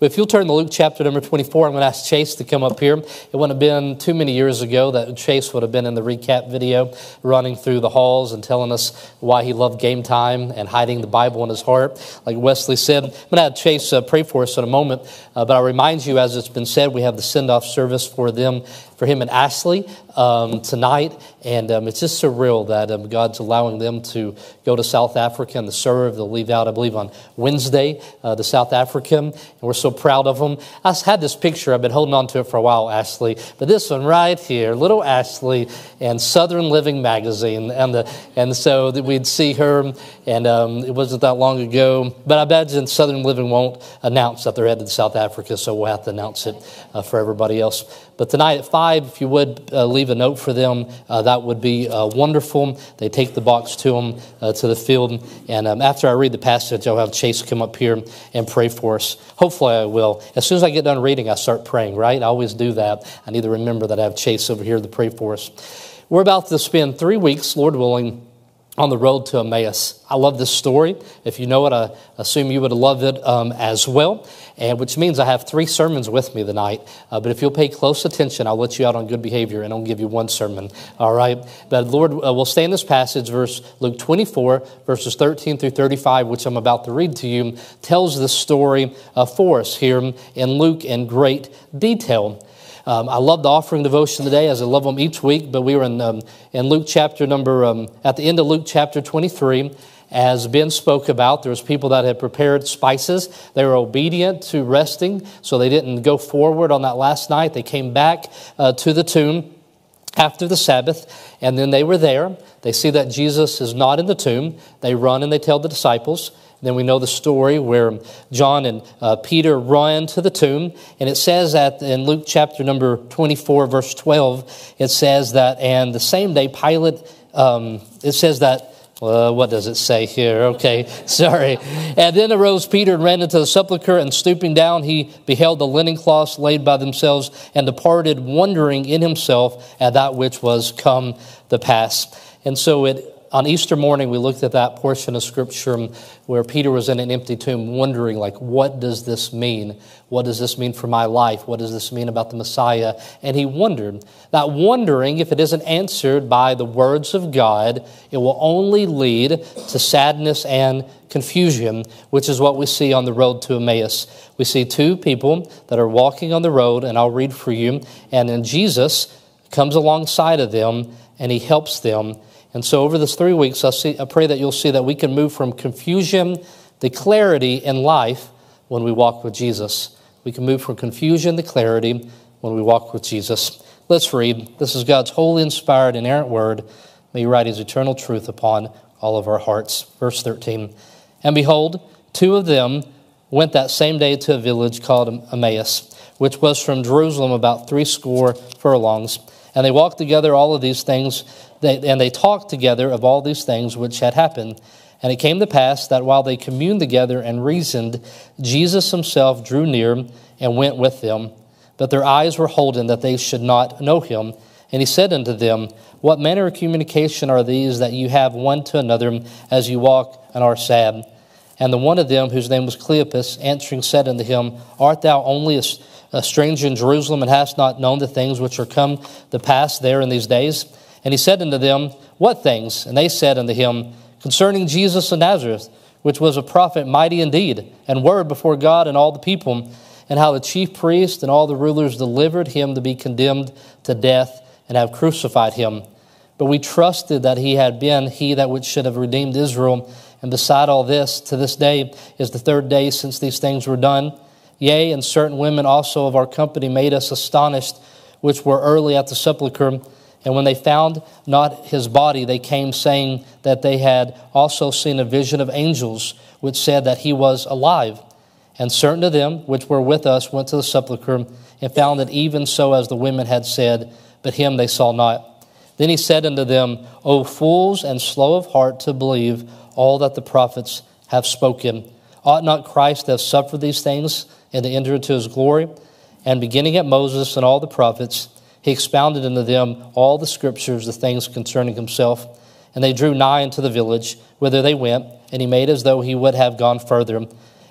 But if you'll turn to Luke chapter number 24, I'm going to ask Chase to come up here. It wouldn't have been too many years ago that Chase would have been in the recap video running through the halls and telling us why he loved game time and hiding the Bible in his heart. Like Wesley said, I'm going to have Chase uh, pray for us in a moment. Uh, but I remind you, as it's been said, we have the send off service for them for him and Ashley um, tonight. And um, it's just surreal that um, God's allowing them to go to South Africa and to serve. They'll leave out, I believe, on Wednesday uh, to South Africa. And we're so proud of them. I had this picture. I've been holding on to it for a while, Ashley. But this one right here, little Ashley and Southern Living Magazine. And, the, and so we'd see her, and um, it wasn't that long ago. But I imagine Southern Living won't announce that they're headed to South Africa, so we'll have to announce it uh, for everybody else. But tonight at 5, if you would uh, leave a note for them, uh, that would be uh, wonderful. They take the box to them uh, to the field. And um, after I read the passage, I'll have Chase come up here and pray for us. Hopefully, I will. As soon as I get done reading, I start praying, right? I always do that. I need to remember that I have Chase over here to pray for us. We're about to spend three weeks, Lord willing, on the road to Emmaus. I love this story. If you know it, I assume you would love it um, as well. And which means I have three sermons with me tonight. Uh, but if you'll pay close attention, I'll let you out on good behavior and I'll give you one sermon. All right. But Lord, uh, we'll stay in this passage, verse Luke 24, verses 13 through 35, which I'm about to read to you, tells the story uh, for us here in Luke in great detail. Um, I love the offering devotion today, as I love them each week. But we were in, um, in Luke chapter number, um, at the end of Luke chapter 23, as Ben spoke about, there was people that had prepared spices. They were obedient to resting, so they didn't go forward on that last night. They came back uh, to the tomb after the Sabbath, and then they were there. They see that Jesus is not in the tomb. They run and they tell the disciples. Then we know the story where John and uh, Peter run to the tomb. And it says that in Luke chapter number 24, verse 12, it says that, and the same day, Pilate, um, it says that uh, what does it say here? Okay, sorry. And then arose Peter and ran into the sepulchre, and stooping down, he beheld the linen cloths laid by themselves, and departed, wondering in himself at that which was come to pass. And so it on Easter morning, we looked at that portion of Scripture where Peter was in an empty tomb wondering, like, what does this mean? What does this mean for my life? What does this mean about the Messiah? And he wondered. That wondering, if it isn't answered by the words of God, it will only lead to sadness and confusion, which is what we see on the road to Emmaus. We see two people that are walking on the road, and I'll read for you. And then Jesus comes alongside of them and he helps them and so, over this three weeks, I, see, I pray that you'll see that we can move from confusion to clarity in life when we walk with Jesus. We can move from confusion to clarity when we walk with Jesus. Let's read. This is God's holy, inspired, inerrant word. May He write His eternal truth upon all of our hearts. Verse 13 And behold, two of them went that same day to a village called Emmaus, which was from Jerusalem about threescore furlongs. And they walked together all of these things they, and they talked together of all these things which had happened. And it came to pass that while they communed together and reasoned, Jesus himself drew near and went with them. But their eyes were holden that they should not know him. And he said unto them, What manner of communication are these that you have one to another as you walk and are sad? And the one of them, whose name was Cleopas, answering said unto him, Art thou only a, a stranger in Jerusalem, and hast not known the things which are come to pass there in these days? And he said unto them, What things? And they said unto him, Concerning Jesus of Nazareth, which was a prophet mighty indeed, and word before God and all the people, and how the chief priests and all the rulers delivered him to be condemned to death and have crucified him. But we trusted that he had been he that which should have redeemed Israel. And beside all this, to this day is the third day since these things were done. Yea, and certain women also of our company made us astonished, which were early at the sepulchre and when they found not his body, they came saying that they had also seen a vision of angels, which said that he was alive. And certain of them which were with us went to the sepulchre and found it even so as the women had said, but him they saw not. Then he said unto them, O fools and slow of heart to believe all that the prophets have spoken. Ought not Christ to have suffered these things and to enter into his glory? And beginning at Moses and all the prophets, he expounded unto them all the scriptures, the things concerning himself. And they drew nigh unto the village, whither they went, and he made as though he would have gone further.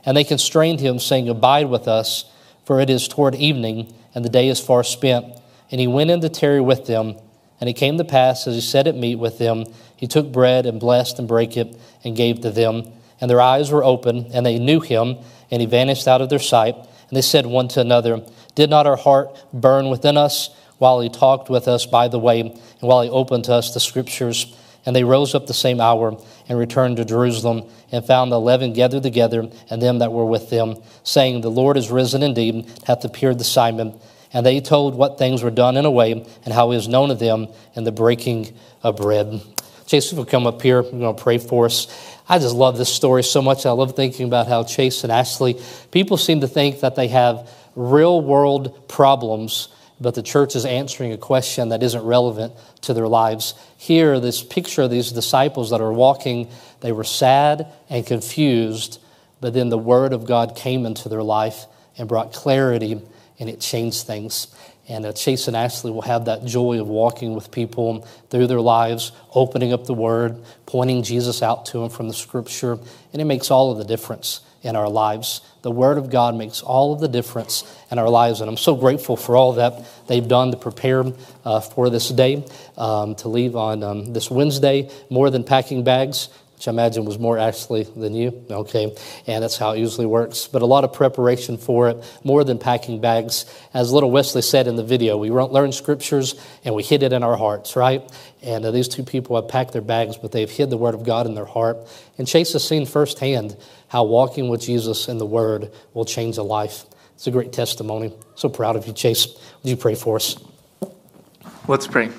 And they constrained him, saying, Abide with us, for it is toward evening, and the day is far spent. And he went in to tarry with them. And it came to pass, as he sat at meat with them, he took bread and blessed and brake it and gave to them. And their eyes were open, and they knew him, and he vanished out of their sight. And they said one to another, Did not our heart burn within us while he talked with us by the way, and while he opened to us the scriptures? And they rose up the same hour and returned to Jerusalem, and found the eleven gathered together, and them that were with them, saying, The Lord is risen indeed, hath appeared to Simon. And they told what things were done in a way, and how he was known of them in the breaking of bread. Chase will come up here. I'm going to pray for us. I just love this story so much. I love thinking about how Chase and Ashley, people seem to think that they have real world problems, but the church is answering a question that isn't relevant to their lives. Here, this picture of these disciples that are walking, they were sad and confused, but then the Word of God came into their life and brought clarity and it changed things. And uh, Chase and Ashley will have that joy of walking with people through their lives, opening up the Word, pointing Jesus out to them from the Scripture, and it makes all of the difference in our lives. The Word of God makes all of the difference in our lives, and I'm so grateful for all that they've done to prepare uh, for this day, um, to leave on um, this Wednesday, more than packing bags which I imagine was more actually than you. Okay, and that's how it usually works. But a lot of preparation for it, more than packing bags. As little Wesley said in the video, we learn scriptures and we hid it in our hearts, right? And uh, these two people have packed their bags, but they've hid the Word of God in their heart. And Chase has seen firsthand how walking with Jesus and the Word will change a life. It's a great testimony. So proud of you, Chase. Would you pray for us? Let's pray.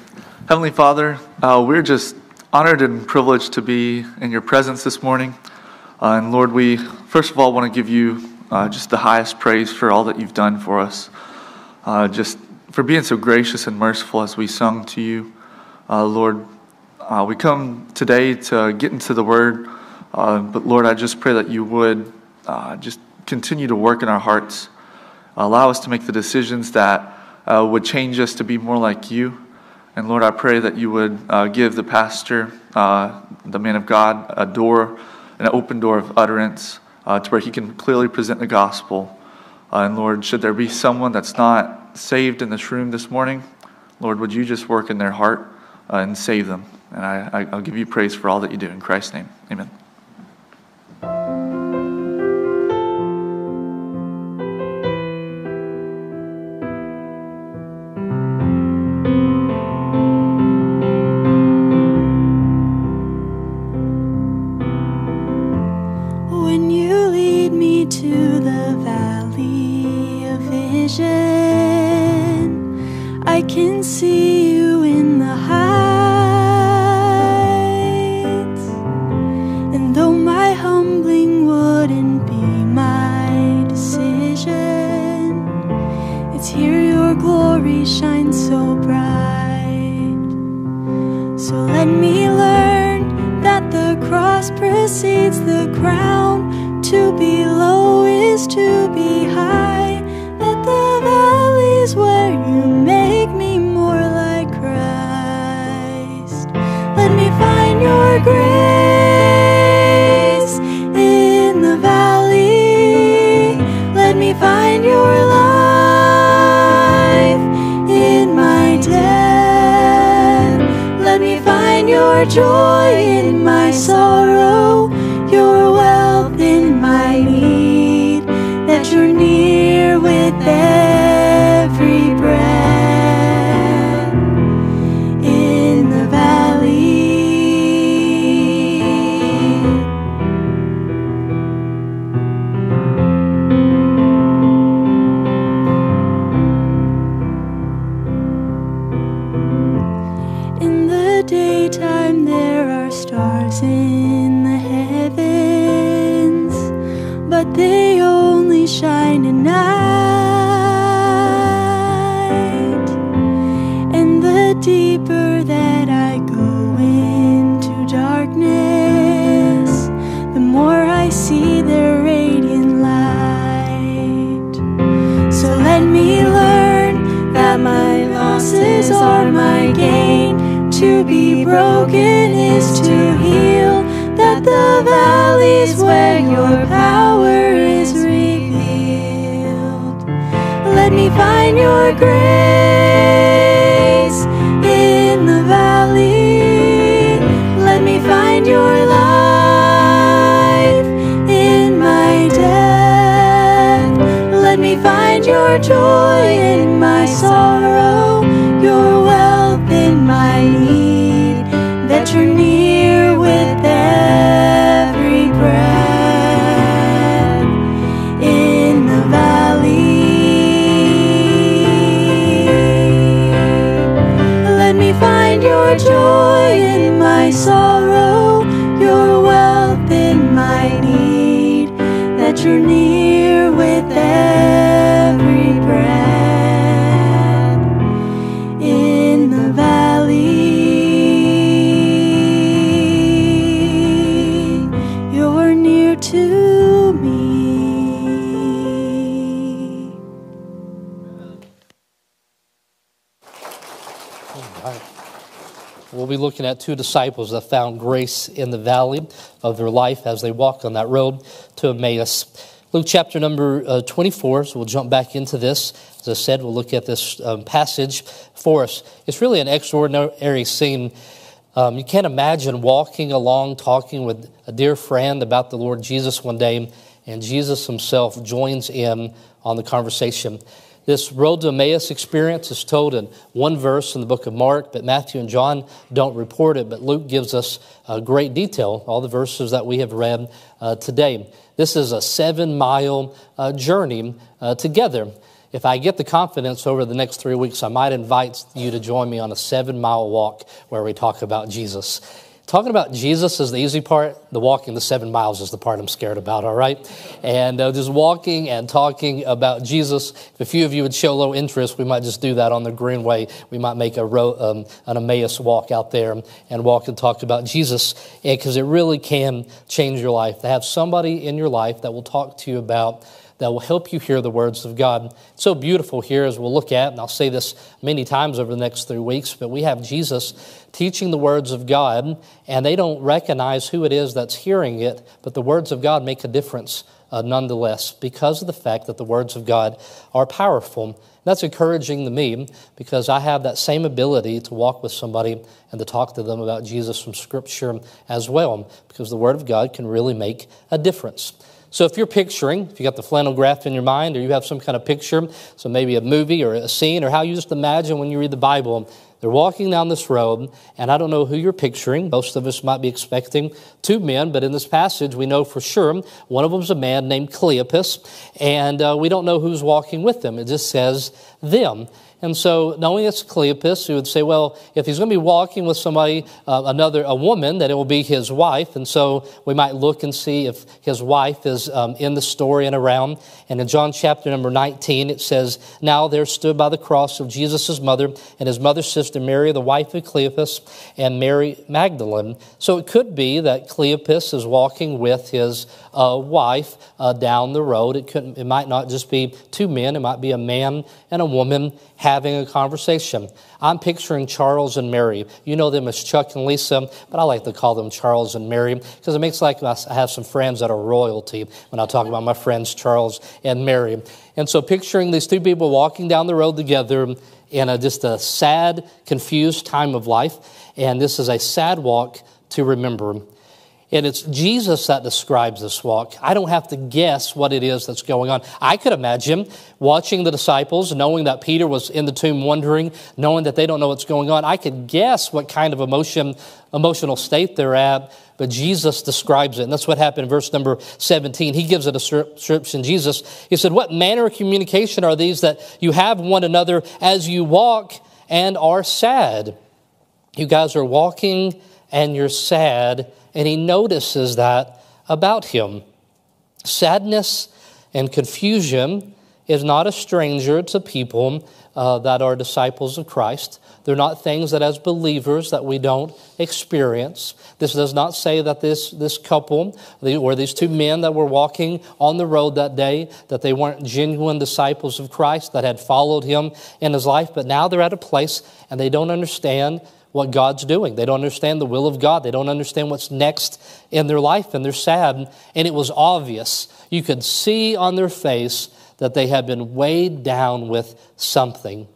Heavenly Father, uh, we're just honored and privileged to be in your presence this morning. Uh, and Lord, we first of all want to give you uh, just the highest praise for all that you've done for us. Uh, just for being so gracious and merciful as we sung to you. Uh, Lord, uh, we come today to get into the word. Uh, but Lord, I just pray that you would just continue to work in our hearts. Allow us to make the decisions that would change us to be more like you. And Lord, I pray that you would uh, give the pastor, uh, the man of God, a door, an open door of utterance uh, to where he can clearly present the gospel. Uh, and Lord, should there be someone that's not saved in this room this morning, Lord, would you just work in their heart uh, and save them? And I, I'll give you praise for all that you do. In Christ's name, amen. Broken in my heal, that two disciples that found grace in the valley of their life as they walked on that road to Emmaus. Luke chapter number uh, 24, so we'll jump back into this. As I said, we'll look at this um, passage for us. It's really an extraordinary scene. Um, you can't imagine walking along, talking with a dear friend about the Lord Jesus one day, and Jesus himself joins in on the conversation. This road to Emmaus experience is told in one verse in the book of Mark, but Matthew and John don't report it, but Luke gives us uh, great detail, all the verses that we have read uh, today. This is a seven mile uh, journey uh, together. If I get the confidence over the next three weeks, I might invite you to join me on a seven mile walk where we talk about Jesus. Talking about Jesus is the easy part. The walking the seven miles is the part I'm scared about, all right? And uh, just walking and talking about Jesus. If a few of you would show low interest, we might just do that on the Greenway. We might make a row, um, an Emmaus walk out there and walk and talk about Jesus because it really can change your life. To have somebody in your life that will talk to you about that will help you hear the words of God. It's so beautiful here as we'll look at, and I'll say this many times over the next three weeks, but we have Jesus teaching the words of God, and they don't recognize who it is that's hearing it, but the words of God make a difference uh, nonetheless because of the fact that the words of God are powerful. That's encouraging to me because I have that same ability to walk with somebody and to talk to them about Jesus from Scripture as well, because the Word of God can really make a difference. So if you're picturing, if you got the flannel graph in your mind, or you have some kind of picture, so maybe a movie or a scene, or how you just imagine when you read the Bible, they're walking down this road, and I don't know who you're picturing. Most of us might be expecting two men, but in this passage, we know for sure one of them's a man named Cleopas, and uh, we don't know who's walking with them. It just says them. And so, knowing it's Cleopas, we would say, well, if he's going to be walking with somebody, uh, another, a woman, that it will be his wife. And so, we might look and see if his wife is um, in the story and around. And in John chapter number 19, it says, Now there stood by the cross of Jesus' mother and his mother's sister Mary, the wife of Cleopas, and Mary Magdalene. So, it could be that Cleopas is walking with his uh, wife uh, down the road. It, couldn't, it might not just be two men, it might be a man and a woman having a conversation. I'm picturing Charles and Mary. You know them as Chuck and Lisa, but I like to call them Charles and Mary because it makes like I have some friends that are royalty when I talk about my friends Charles and Mary. And so picturing these two people walking down the road together in a, just a sad, confused time of life, and this is a sad walk to remember. And it's Jesus that describes this walk. I don't have to guess what it is that's going on. I could imagine watching the disciples, knowing that Peter was in the tomb wondering, knowing that they don't know what's going on. I could guess what kind of emotion, emotional state they're at, but Jesus describes it. And that's what happened in verse number 17. He gives a description. Jesus, he said, What manner of communication are these that you have one another as you walk and are sad? You guys are walking and you're sad and he notices that about him. Sadness and confusion is not a stranger to people uh, that are disciples of Christ. They're not things that, as believers, that we don't experience. This does not say that this, this couple or these two men that were walking on the road that day, that they weren't genuine disciples of Christ that had followed him in his life, but now they're at a place and they don't understand what God's doing. They don't understand the will of God. They don't understand what's next in their life, and they're sad. And it was obvious. You could see on their face that they had been weighed down with something.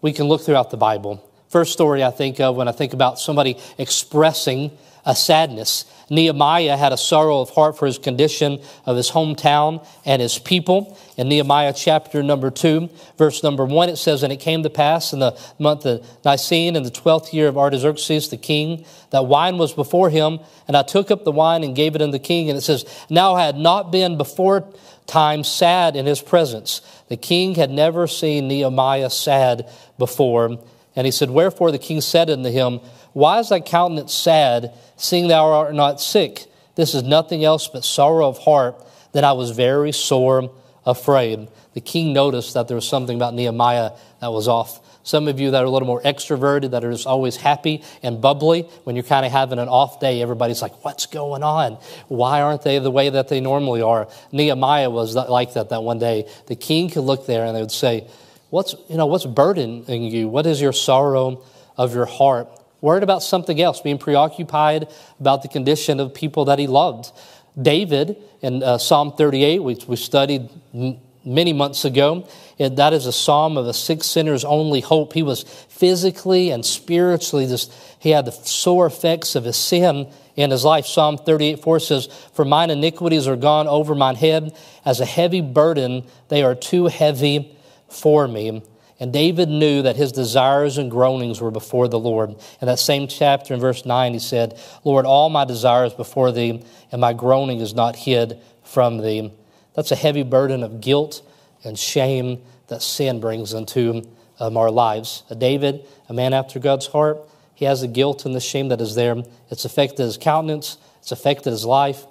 We can look throughout the Bible. First story I think of when I think about somebody expressing a sadness. Nehemiah had a sorrow of heart for his condition of his hometown and his people. In Nehemiah chapter number 2, verse number 1, it says, And it came to pass in the month of Nisan, in the twelfth year of Artaxerxes the king, that wine was before him, and I took up the wine and gave it unto the king. And it says, Now I had not been before time sad in his presence. The king had never seen Nehemiah sad before. And he said, Wherefore the king said unto him, Why is thy countenance sad, seeing thou art not sick? This is nothing else but sorrow of heart. Then I was very sore afraid. The king noticed that there was something about Nehemiah that was off. Some of you that are a little more extroverted, that are just always happy and bubbly, when you're kind of having an off day, everybody's like, What's going on? Why aren't they the way that they normally are? Nehemiah was like that that one day. The king could look there and they would say, What's, you know, what's burdening you? What is your sorrow of your heart? Worried about something else, being preoccupied about the condition of people that he loved. David in uh, Psalm 38, which we studied m- many months ago, it, that is a psalm of a sick sinner's only hope. He was physically and spiritually just, he had the sore effects of his sin in his life. Psalm 38 4 says, For mine iniquities are gone over mine head, as a heavy burden, they are too heavy for me. And David knew that his desires and groanings were before the Lord. In that same chapter, in verse 9, he said, Lord, all my desires before thee, and my groaning is not hid from thee. That's a heavy burden of guilt and shame that sin brings into um, our lives. A David, a man after God's heart, he has the guilt and the shame that is there. It's affected his countenance, it's affected his life.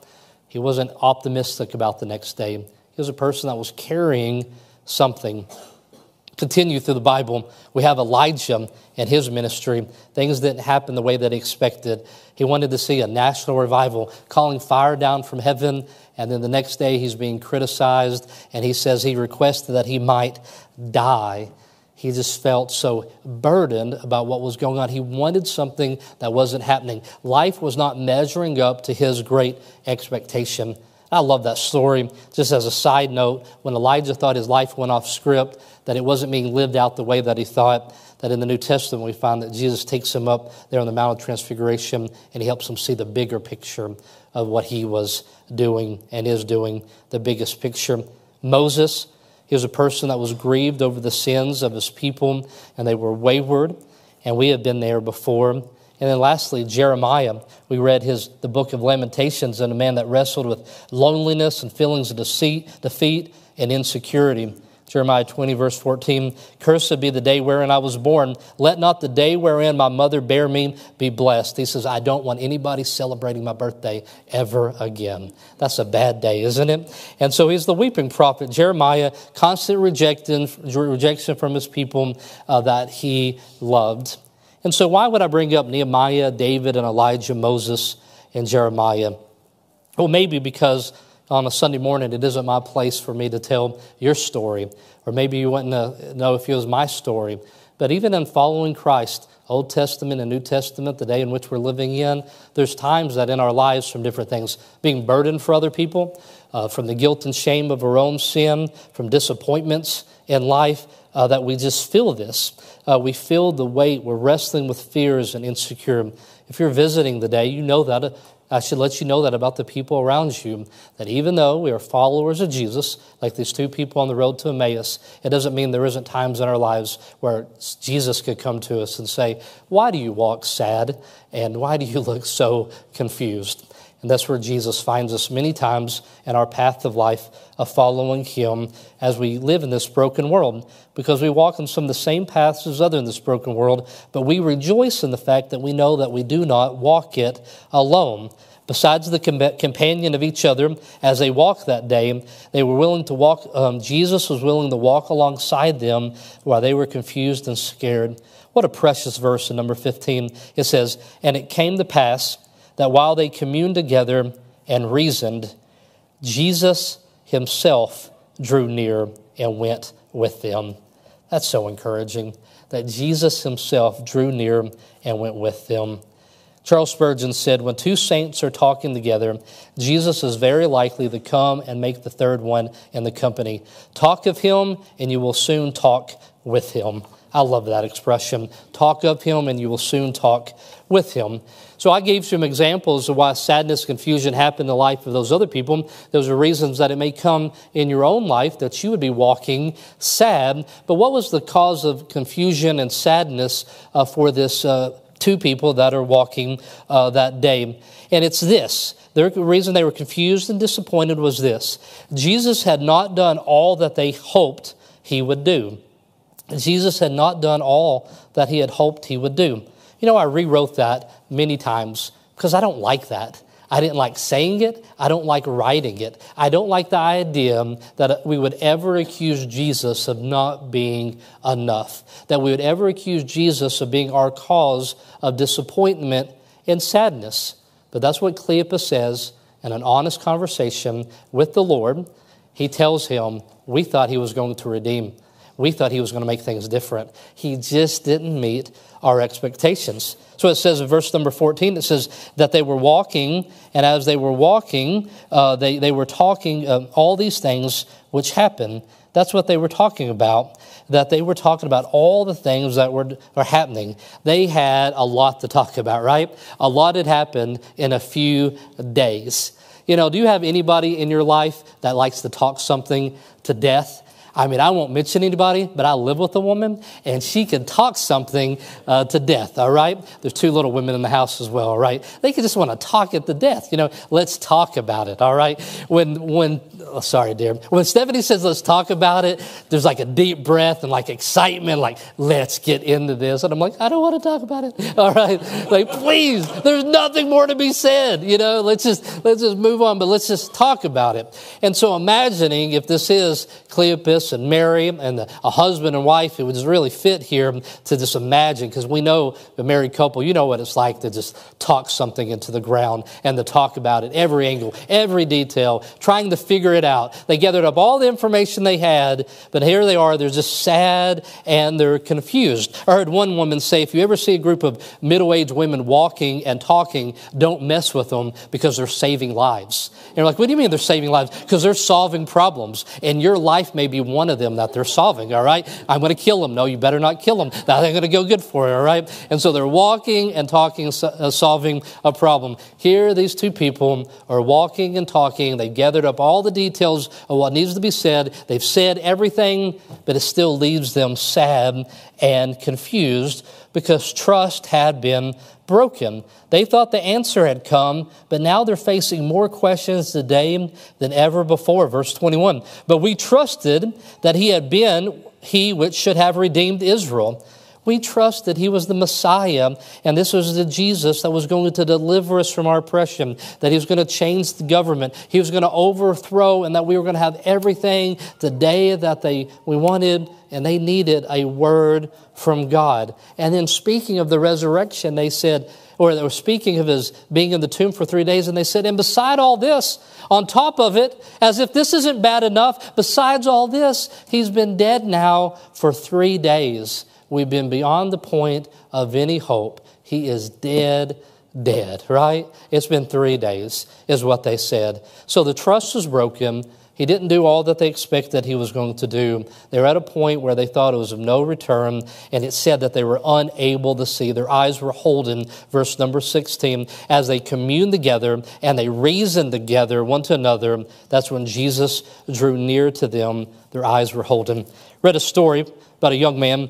He wasn't optimistic about the next day. He was a person that was carrying something continue through the Bible, we have Elijah and his ministry. Things didn't happen the way that he expected. He wanted to see a national revival, calling fire down from heaven, and then the next day he's being criticized, and he says he requested that he might die. He just felt so burdened about what was going on. He wanted something that wasn't happening. Life was not measuring up to his great expectation. I love that story. Just as a side note, when Elijah thought his life went off script, that it wasn't being lived out the way that he thought, that in the New Testament we find that Jesus takes him up there on the Mount of Transfiguration and he helps him see the bigger picture of what he was doing and is doing, the biggest picture. Moses, he was a person that was grieved over the sins of his people and they were wayward, and we have been there before. And then lastly, Jeremiah. We read his the book of Lamentations and a man that wrestled with loneliness and feelings of deceit, defeat and insecurity. Jeremiah 20, verse 14 Cursed be the day wherein I was born. Let not the day wherein my mother bare me be blessed. He says, I don't want anybody celebrating my birthday ever again. That's a bad day, isn't it? And so he's the weeping prophet. Jeremiah, constant rejection, rejection from his people uh, that he loved. And so, why would I bring up Nehemiah, David, and Elijah, Moses, and Jeremiah? Well, maybe because on a Sunday morning it isn't my place for me to tell your story, or maybe you wouldn't know if it was my story. But even in following Christ, Old Testament and New Testament, the day in which we're living in, there's times that in our lives from different things, being burdened for other people, uh, from the guilt and shame of our own sin, from disappointments in life, uh, that we just feel this. Uh, we feel the weight. We're wrestling with fears and insecure. If you're visiting today, you know that. Uh, I should let you know that about the people around you. That even though we are followers of Jesus, like these two people on the road to Emmaus, it doesn't mean there isn't times in our lives where Jesus could come to us and say, Why do you walk sad? And why do you look so confused? And that's where Jesus finds us many times in our path of life of following Him as we live in this broken world. Because we walk in some of the same paths as other in this broken world, but we rejoice in the fact that we know that we do not walk it alone. Besides the companion of each other, as they walked that day, they were willing to walk, um, Jesus was willing to walk alongside them while they were confused and scared. What a precious verse in number 15. It says, And it came to pass that while they communed together and reasoned, Jesus himself drew near and went with them. That's so encouraging that Jesus himself drew near and went with them. Charles Spurgeon said, When two saints are talking together, Jesus is very likely to come and make the third one in the company. Talk of him, and you will soon talk with him. I love that expression. Talk of him, and you will soon talk with him. So I gave some examples of why sadness, confusion happened in the life of those other people. Those are reasons that it may come in your own life that you would be walking sad. But what was the cause of confusion and sadness uh, for this uh, two people that are walking uh, that day. And it's this. The reason they were confused and disappointed was this Jesus had not done all that they hoped he would do. Jesus had not done all that he had hoped he would do. You know, I rewrote that many times because I don't like that. I didn't like saying it. I don't like writing it. I don't like the idea that we would ever accuse Jesus of not being enough, that we would ever accuse Jesus of being our cause of disappointment and sadness. But that's what Cleopas says in an honest conversation with the Lord. He tells him, We thought he was going to redeem. We thought he was going to make things different. He just didn't meet our expectations. So it says in verse number 14, it says that they were walking, and as they were walking, uh, they, they were talking uh, all these things which happened. That's what they were talking about, that they were talking about all the things that were, were happening. They had a lot to talk about, right? A lot had happened in a few days. You know, do you have anybody in your life that likes to talk something to death? I mean, I won't mention anybody, but I live with a woman, and she can talk something uh, to death, all right? There's two little women in the house as well, all right? They can just want to talk it to death. You know, let's talk about it, all right? When, when, oh, sorry, dear. When Stephanie says let's talk about it, there's like a deep breath and like excitement, like, let's get into this. And I'm like, I don't want to talk about it, all right? Like, please, there's nothing more to be said, you know? Let's just, let's just move on, but let's just talk about it. And so imagining if this is Cleopas, and Mary and the, a husband and wife, it would just really fit here to just imagine because we know a married couple, you know what it's like to just talk something into the ground and to talk about it every angle, every detail, trying to figure it out. They gathered up all the information they had, but here they are, they're just sad and they're confused. I heard one woman say, if you ever see a group of middle aged women walking and talking, don't mess with them because they're saving lives. And you're like, what do you mean they're saving lives? Because they're solving problems, and your life may be one of them that they're solving, all right? I'm going to kill them. No, you better not kill them. That ain't going to go good for you, all right? And so they're walking and talking, uh, solving a problem. Here, these two people are walking and talking. They've gathered up all the details of what needs to be said. They've said everything, but it still leaves them sad and confused because trust had been broken. They thought the answer had come, but now they're facing more questions today than ever before. Verse 21. But we trusted that he had been he which should have redeemed Israel. We trust that he was the Messiah, and this was the Jesus that was going to deliver us from our oppression, that he was going to change the government, he was going to overthrow, and that we were going to have everything the day that they we wanted and they needed a word from God. And then speaking of the resurrection, they said, or they were speaking of his being in the tomb for three days, and they said, and beside all this, on top of it, as if this isn't bad enough, besides all this, he's been dead now for three days. We've been beyond the point of any hope. He is dead, dead, right? It's been three days, is what they said. So the trust was broken. He didn't do all that they expected he was going to do. They were at a point where they thought it was of no return, and it said that they were unable to see. Their eyes were holden, verse number 16, as they communed together and they reasoned together one to another. That's when Jesus drew near to them. Their eyes were holden. Read a story about a young man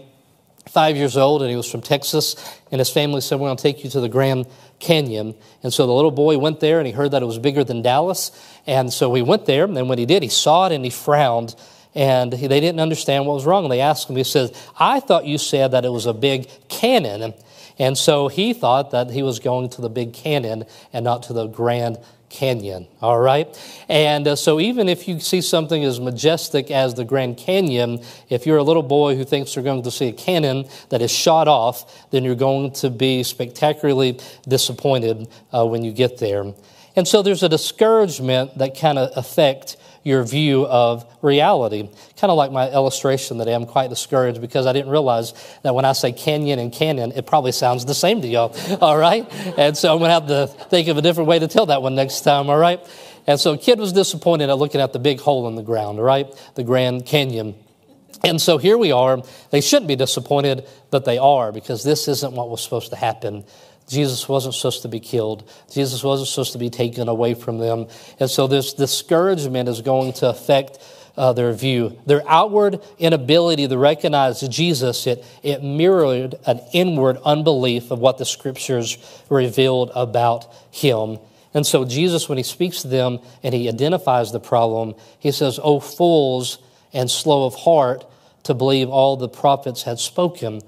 five years old, and he was from Texas, and his family said, We're going to take you to the Grand Canyon. And so the little boy went there, and he heard that it was bigger than Dallas. And so he went there, and when he did, he saw it and he frowned, and he, they didn't understand what was wrong. And they asked him, He says, I thought you said that it was a big cannon. And so he thought that he was going to the big canyon and not to the Grand Canyon, all right? And uh, so, even if you see something as majestic as the Grand Canyon, if you're a little boy who thinks you're going to see a cannon that is shot off, then you're going to be spectacularly disappointed uh, when you get there. And so, there's a discouragement that kind of affect your view of reality. Kind of like my illustration today, I'm quite discouraged because I didn't realize that when I say canyon and canyon, it probably sounds the same to y'all, all right? And so I'm going to have to think of a different way to tell that one next time, all right? And so kid was disappointed at looking at the big hole in the ground, all right? The Grand Canyon. And so here we are. They shouldn't be disappointed, but they are because this isn't what was supposed to happen. Jesus wasn't supposed to be killed. Jesus wasn't supposed to be taken away from them. And so this discouragement is going to affect uh, their view. Their outward inability to recognize Jesus, it, it mirrored an inward unbelief of what the scriptures revealed about him. And so Jesus, when he speaks to them and he identifies the problem, he says, Oh, fools and slow of heart to believe all the prophets had spoken.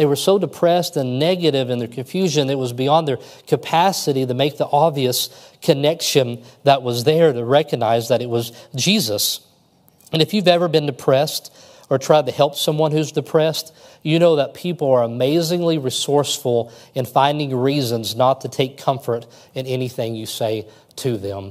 They were so depressed and negative in their confusion, it was beyond their capacity to make the obvious connection that was there to recognize that it was Jesus. And if you've ever been depressed or tried to help someone who's depressed, you know that people are amazingly resourceful in finding reasons not to take comfort in anything you say to them.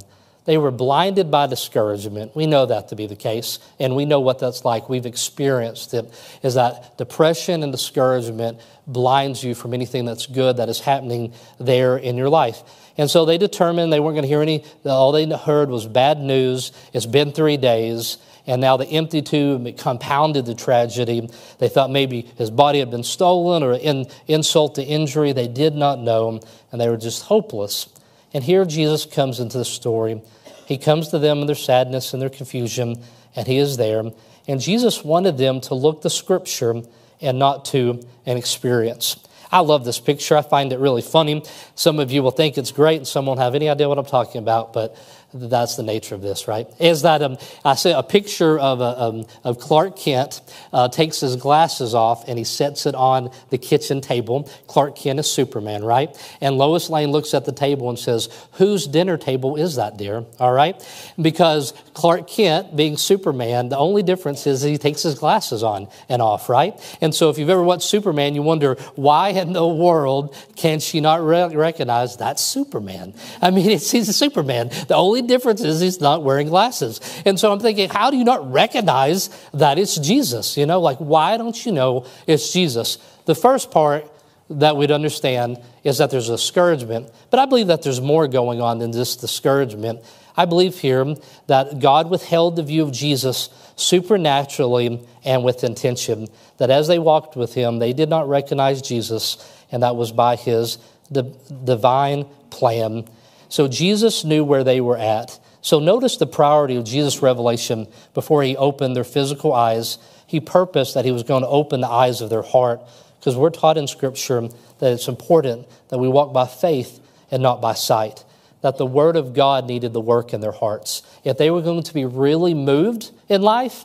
They were blinded by discouragement. We know that to be the case, and we know what that's like. We've experienced it. Is that depression and discouragement blinds you from anything that's good that is happening there in your life. And so they determined they weren't going to hear any, all they heard was bad news. It's been three days, and now the empty tomb compounded the tragedy. They thought maybe his body had been stolen or in, insult to injury. They did not know, and they were just hopeless. And here Jesus comes into the story. He comes to them in their sadness and their confusion, and he is there. And Jesus wanted them to look to Scripture and not to an experience. I love this picture. I find it really funny. Some of you will think it's great, and some won't have any idea what I'm talking about, but that's the nature of this, right? Is that um, I see a picture of, a, um, of Clark Kent uh, takes his glasses off and he sets it on the kitchen table. Clark Kent is Superman, right? And Lois Lane looks at the table and says, Whose dinner table is that, dear? All right? Because Clark Kent, being Superman, the only difference is he takes his glasses on and off, right? And so if you've ever watched Superman, you wonder, why in the world can she not re- recognize that's Superman? I mean, it's, he's a Superman. The only only difference is he's not wearing glasses. And so I'm thinking, how do you not recognize that it's Jesus? You know, like, why don't you know it's Jesus? The first part that we'd understand is that there's a discouragement, but I believe that there's more going on than just discouragement. I believe here that God withheld the view of Jesus supernaturally and with intention, that as they walked with him, they did not recognize Jesus, and that was by his divine plan so Jesus knew where they were at. So notice the priority of Jesus' revelation before he opened their physical eyes. He purposed that he was going to open the eyes of their heart because we're taught in Scripture that it's important that we walk by faith and not by sight. That the Word of God needed the work in their hearts. If they were going to be really moved in life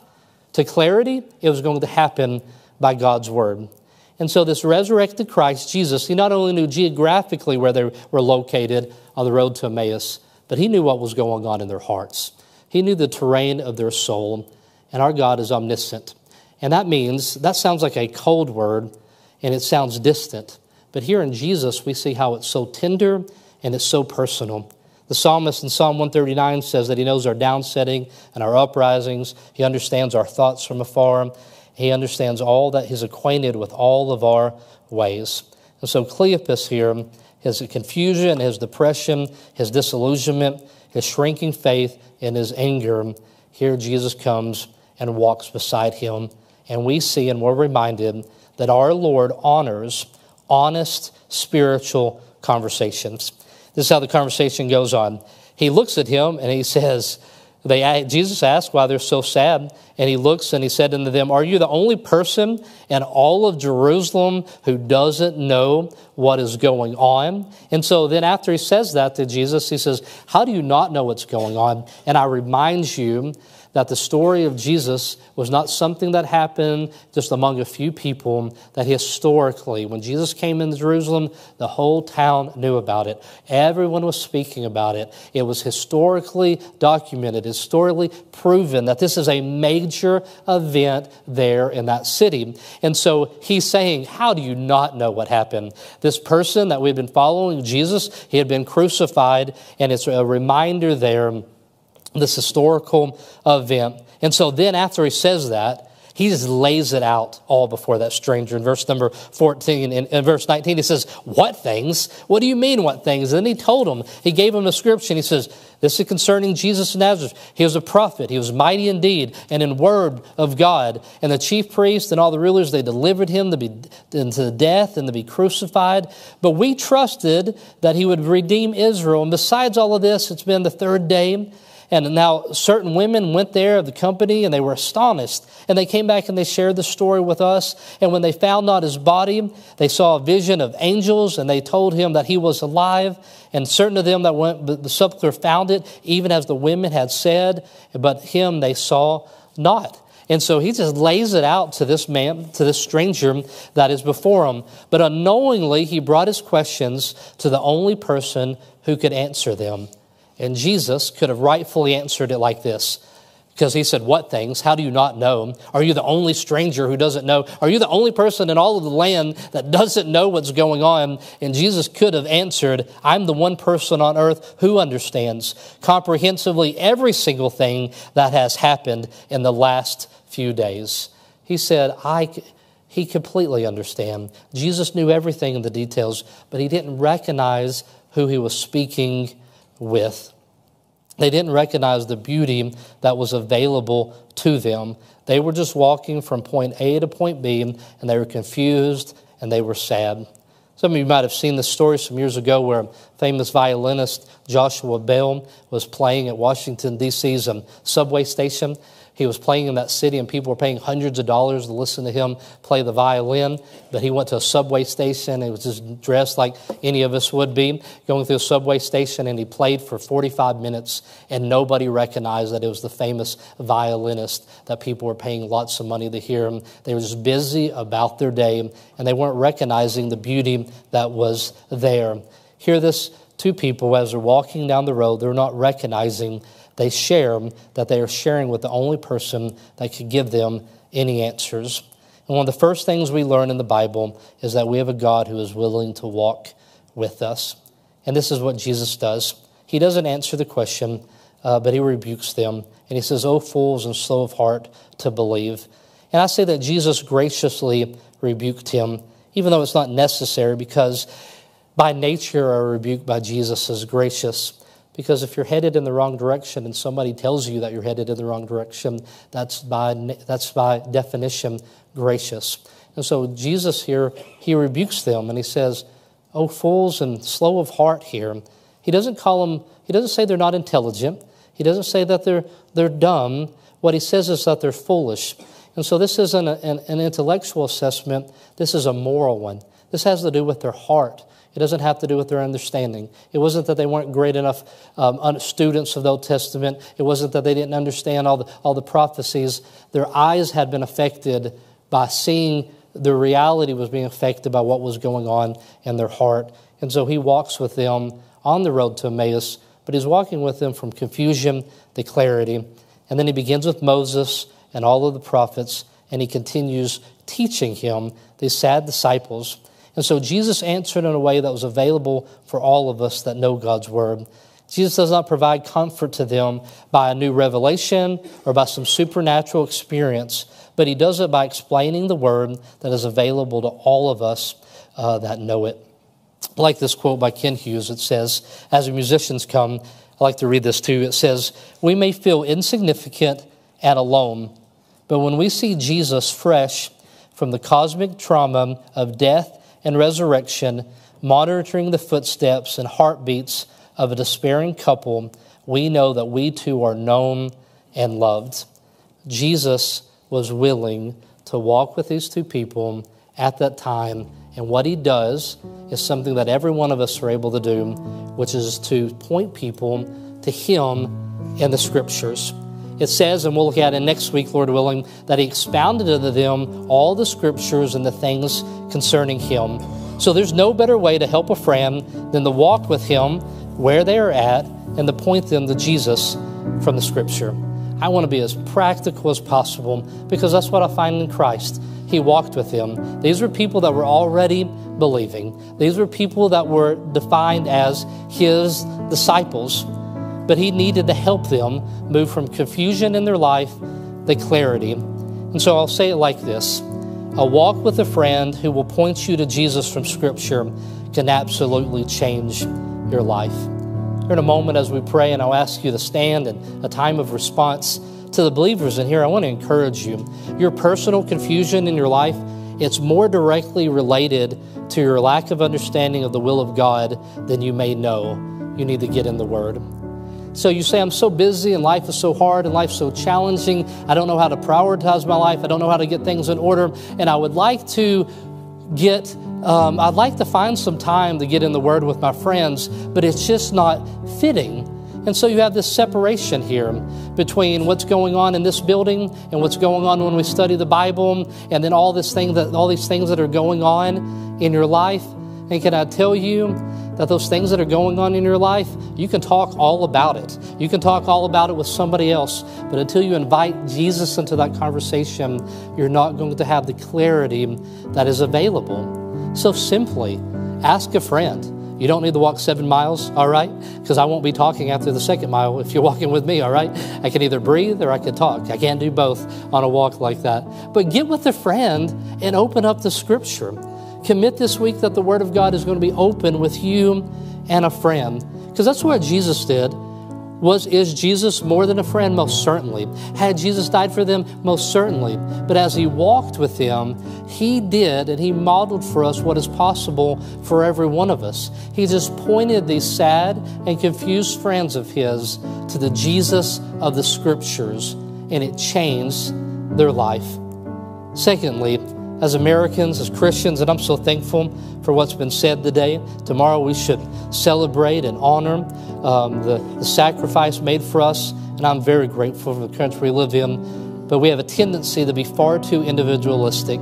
to clarity, it was going to happen by God's Word. And so, this resurrected Christ, Jesus, he not only knew geographically where they were located on the road to Emmaus, but he knew what was going on in their hearts. He knew the terrain of their soul, and our God is omniscient. And that means, that sounds like a cold word, and it sounds distant. But here in Jesus, we see how it's so tender and it's so personal. The psalmist in Psalm 139 says that he knows our downsetting and our uprisings. He understands our thoughts from afar. He understands all that he's acquainted with all of our ways. And so Cleopas here, his confusion, his depression, his disillusionment, his shrinking faith, and his anger, here Jesus comes and walks beside him. And we see and we're reminded that our Lord honors honest spiritual conversations. This is how the conversation goes on. He looks at him and he says, they, Jesus asked why they're so sad, and he looks and he said unto them, Are you the only person in all of Jerusalem who doesn't know what is going on? And so then, after he says that to Jesus, he says, How do you not know what's going on? And I remind you that the story of Jesus was not something that happened just among a few people, that historically, when Jesus came into Jerusalem, the whole town knew about it. Everyone was speaking about it. It was historically documented, historically proven that this is a major event there in that city. And so he's saying, How do you not know what happened? This person that we've been following, Jesus, he had been crucified, and it's a reminder there this historical event. And so then after he says that, he just lays it out all before that stranger. In verse number 14 and in verse 19, he says, What things? What do you mean, what things? And then he told him, he gave him a scripture, and he says, This is concerning Jesus of Nazareth. He was a prophet, he was mighty indeed, and in word of God. And the chief priests and all the rulers, they delivered him to be into death and to be crucified. But we trusted that he would redeem Israel. And besides all of this, it's been the third day. And now certain women went there of the company and they were astonished. And they came back and they shared the story with us. And when they found not his body, they saw a vision of angels and they told him that he was alive. And certain of them that went, the sepulchre found it, even as the women had said, but him they saw not. And so he just lays it out to this man, to this stranger that is before him. But unknowingly, he brought his questions to the only person who could answer them. And Jesus could have rightfully answered it like this. Because he said, What things? How do you not know? Are you the only stranger who doesn't know? Are you the only person in all of the land that doesn't know what's going on? And Jesus could have answered, I'm the one person on earth who understands comprehensively every single thing that has happened in the last few days. He said, I. He completely understand. Jesus knew everything in the details, but he didn't recognize who he was speaking with. They didn't recognize the beauty that was available to them. They were just walking from point A to point B, and they were confused and they were sad. Some of you might have seen this story some years ago where famous violinist, Joshua Bell, was playing at Washington, D.C.'s um, subway station. He was playing in that city, and people were paying hundreds of dollars to listen to him play the violin. But he went to a subway station. and He was just dressed like any of us would be, going through a subway station, and he played for 45 minutes, and nobody recognized that it was the famous violinist that people were paying lots of money to hear him. They were just busy about their day, and they weren't recognizing the beauty that was there. Hear this two people as they're walking down the road, they're not recognizing they share that they are sharing with the only person that could give them any answers. And one of the first things we learn in the Bible is that we have a God who is willing to walk with us. And this is what Jesus does. He doesn't answer the question, uh, but he rebukes them. And he says, O fools and slow of heart to believe. And I say that Jesus graciously rebuked him, even though it's not necessary, because by nature, a rebuke by Jesus is gracious. Because if you're headed in the wrong direction and somebody tells you that you're headed in the wrong direction, that's by, that's by definition gracious. And so Jesus here, he rebukes them and he says, Oh, fools and slow of heart here. He doesn't call them, he doesn't say they're not intelligent. He doesn't say that they're, they're dumb. What he says is that they're foolish. And so this isn't an, an intellectual assessment, this is a moral one. This has to do with their heart. It doesn't have to do with their understanding. It wasn't that they weren't great enough um, students of the Old Testament. It wasn't that they didn't understand all the, all the prophecies. Their eyes had been affected by seeing the reality was being affected by what was going on in their heart. And so he walks with them on the road to Emmaus, but he's walking with them from confusion to clarity. And then he begins with Moses and all of the prophets, and he continues teaching him, these sad disciples. And so Jesus answered in a way that was available for all of us that know God's word. Jesus does not provide comfort to them by a new revelation or by some supernatural experience, but he does it by explaining the word that is available to all of us uh, that know it. I like this quote by Kent Hughes. It says, As musicians come, I like to read this too. It says, We may feel insignificant and alone, but when we see Jesus fresh from the cosmic trauma of death and resurrection, monitoring the footsteps and heartbeats of a despairing couple, we know that we too are known and loved. Jesus was willing to walk with these two people at that time. And what he does is something that every one of us are able to do, which is to point people to him in the scriptures. It says, and we'll look at it next week, Lord willing, that he expounded unto them all the scriptures and the things concerning him. So there's no better way to help a friend than to walk with him where they are at and to point them to Jesus from the scripture. I want to be as practical as possible because that's what I find in Christ. He walked with them. These were people that were already believing. These were people that were defined as his disciples. But he needed to help them move from confusion in their life to clarity. And so I'll say it like this A walk with a friend who will point you to Jesus from Scripture can absolutely change your life. Here in a moment, as we pray, and I'll ask you to stand in a time of response to the believers in here, I want to encourage you. Your personal confusion in your life, it's more directly related to your lack of understanding of the will of God than you may know. You need to get in the Word. So you say, I'm so busy and life is so hard and life's so challenging. I don't know how to prioritize my life. I don't know how to get things in order. And I would like to get, um, I'd like to find some time to get in the Word with my friends, but it's just not fitting. And so you have this separation here between what's going on in this building and what's going on when we study the Bible, and then all this thing that all these things that are going on in your life. And can I tell you that those things that are going on in your life, you can talk all about it. You can talk all about it with somebody else, but until you invite Jesus into that conversation, you're not going to have the clarity that is available. So simply ask a friend. You don't need to walk seven miles, all right? Because I won't be talking after the second mile if you're walking with me, all right? I can either breathe or I can talk. I can't do both on a walk like that. But get with a friend and open up the scripture. Commit this week that the Word of God is going to be open with you and a friend. Because that's what Jesus did. Was is Jesus more than a friend? Most certainly. Had Jesus died for them? Most certainly. But as he walked with them, he did and he modeled for us what is possible for every one of us. He just pointed these sad and confused friends of his to the Jesus of the scriptures, and it changed their life. Secondly, as Americans, as Christians, and I'm so thankful for what's been said today. Tomorrow we should celebrate and honor um, the, the sacrifice made for us, and I'm very grateful for the country we live in. But we have a tendency to be far too individualistic.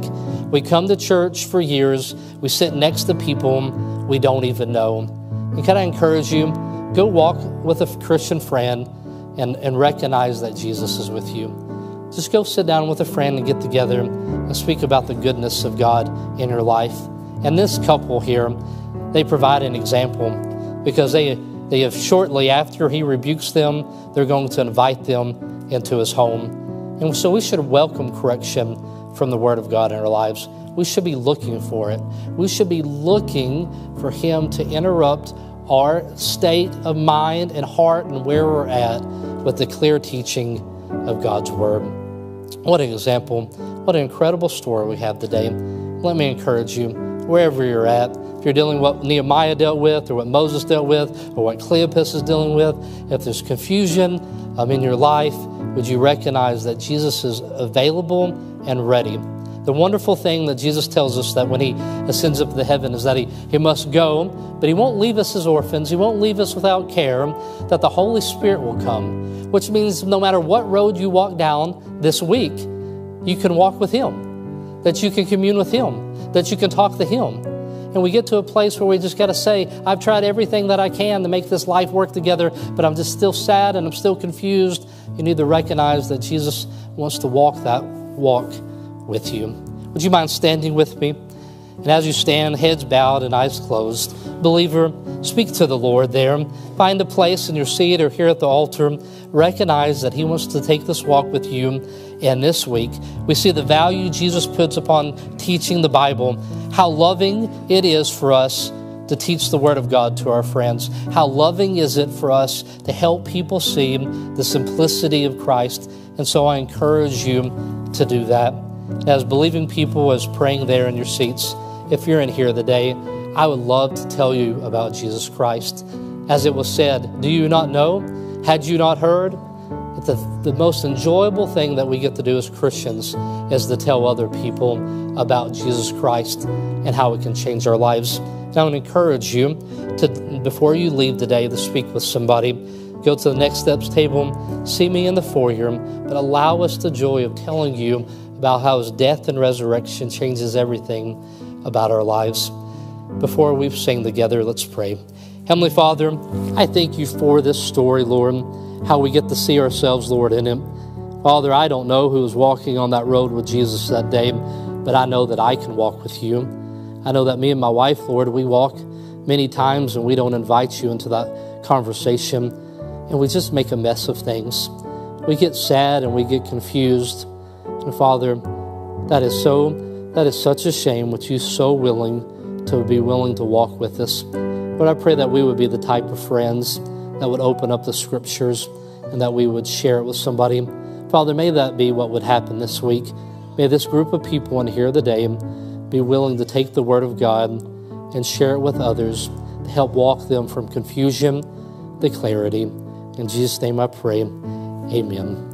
We come to church for years, we sit next to people we don't even know. And can I encourage you? Go walk with a Christian friend and, and recognize that Jesus is with you. Just go sit down with a friend and get together and speak about the goodness of God in your life. And this couple here, they provide an example because they, they have shortly after he rebukes them, they're going to invite them into his home. And so we should welcome correction from the Word of God in our lives. We should be looking for it. We should be looking for Him to interrupt our state of mind and heart and where we're at with the clear teaching of God's Word. What an example. What an incredible story we have today. Let me encourage you, wherever you're at, if you're dealing with what Nehemiah dealt with, or what Moses dealt with, or what Cleopas is dealing with, if there's confusion um, in your life, would you recognize that Jesus is available and ready? The wonderful thing that Jesus tells us that when he ascends up to heaven is that he, he must go, but he won't leave us as orphans. He won't leave us without care, that the Holy Spirit will come, which means no matter what road you walk down this week, you can walk with him, that you can commune with him, that you can talk to him. And we get to a place where we just got to say, I've tried everything that I can to make this life work together, but I'm just still sad and I'm still confused. You need to recognize that Jesus wants to walk that walk with you. Would you mind standing with me? And as you stand, heads bowed and eyes closed, believer, speak to the Lord there. Find a place in your seat or here at the altar. Recognize that He wants to take this walk with you. And this week, we see the value Jesus puts upon teaching the Bible, how loving it is for us to teach the Word of God to our friends. How loving is it for us to help people see the simplicity of Christ. And so I encourage you to do that as believing people, as praying there in your seats, if you're in here today, I would love to tell you about Jesus Christ. As it was said, do you not know? Had you not heard? The, the most enjoyable thing that we get to do as Christians is to tell other people about Jesus Christ and how it can change our lives. And I would encourage you to, before you leave today, to speak with somebody. Go to the Next Steps table, see me in the foyer, but allow us the joy of telling you about how his death and resurrection changes everything about our lives. Before we sing together, let's pray. Heavenly Father, I thank you for this story, Lord, how we get to see ourselves, Lord, in it. Father, I don't know who was walking on that road with Jesus that day, but I know that I can walk with you. I know that me and my wife, Lord, we walk many times and we don't invite you into that conversation. and we just make a mess of things. We get sad and we get confused. And Father, that is so that is such a shame which you so willing to be willing to walk with us. But I pray that we would be the type of friends that would open up the scriptures and that we would share it with somebody. Father, may that be what would happen this week. May this group of people in here today be willing to take the word of God and share it with others to help walk them from confusion to clarity. In Jesus' name I pray. Amen.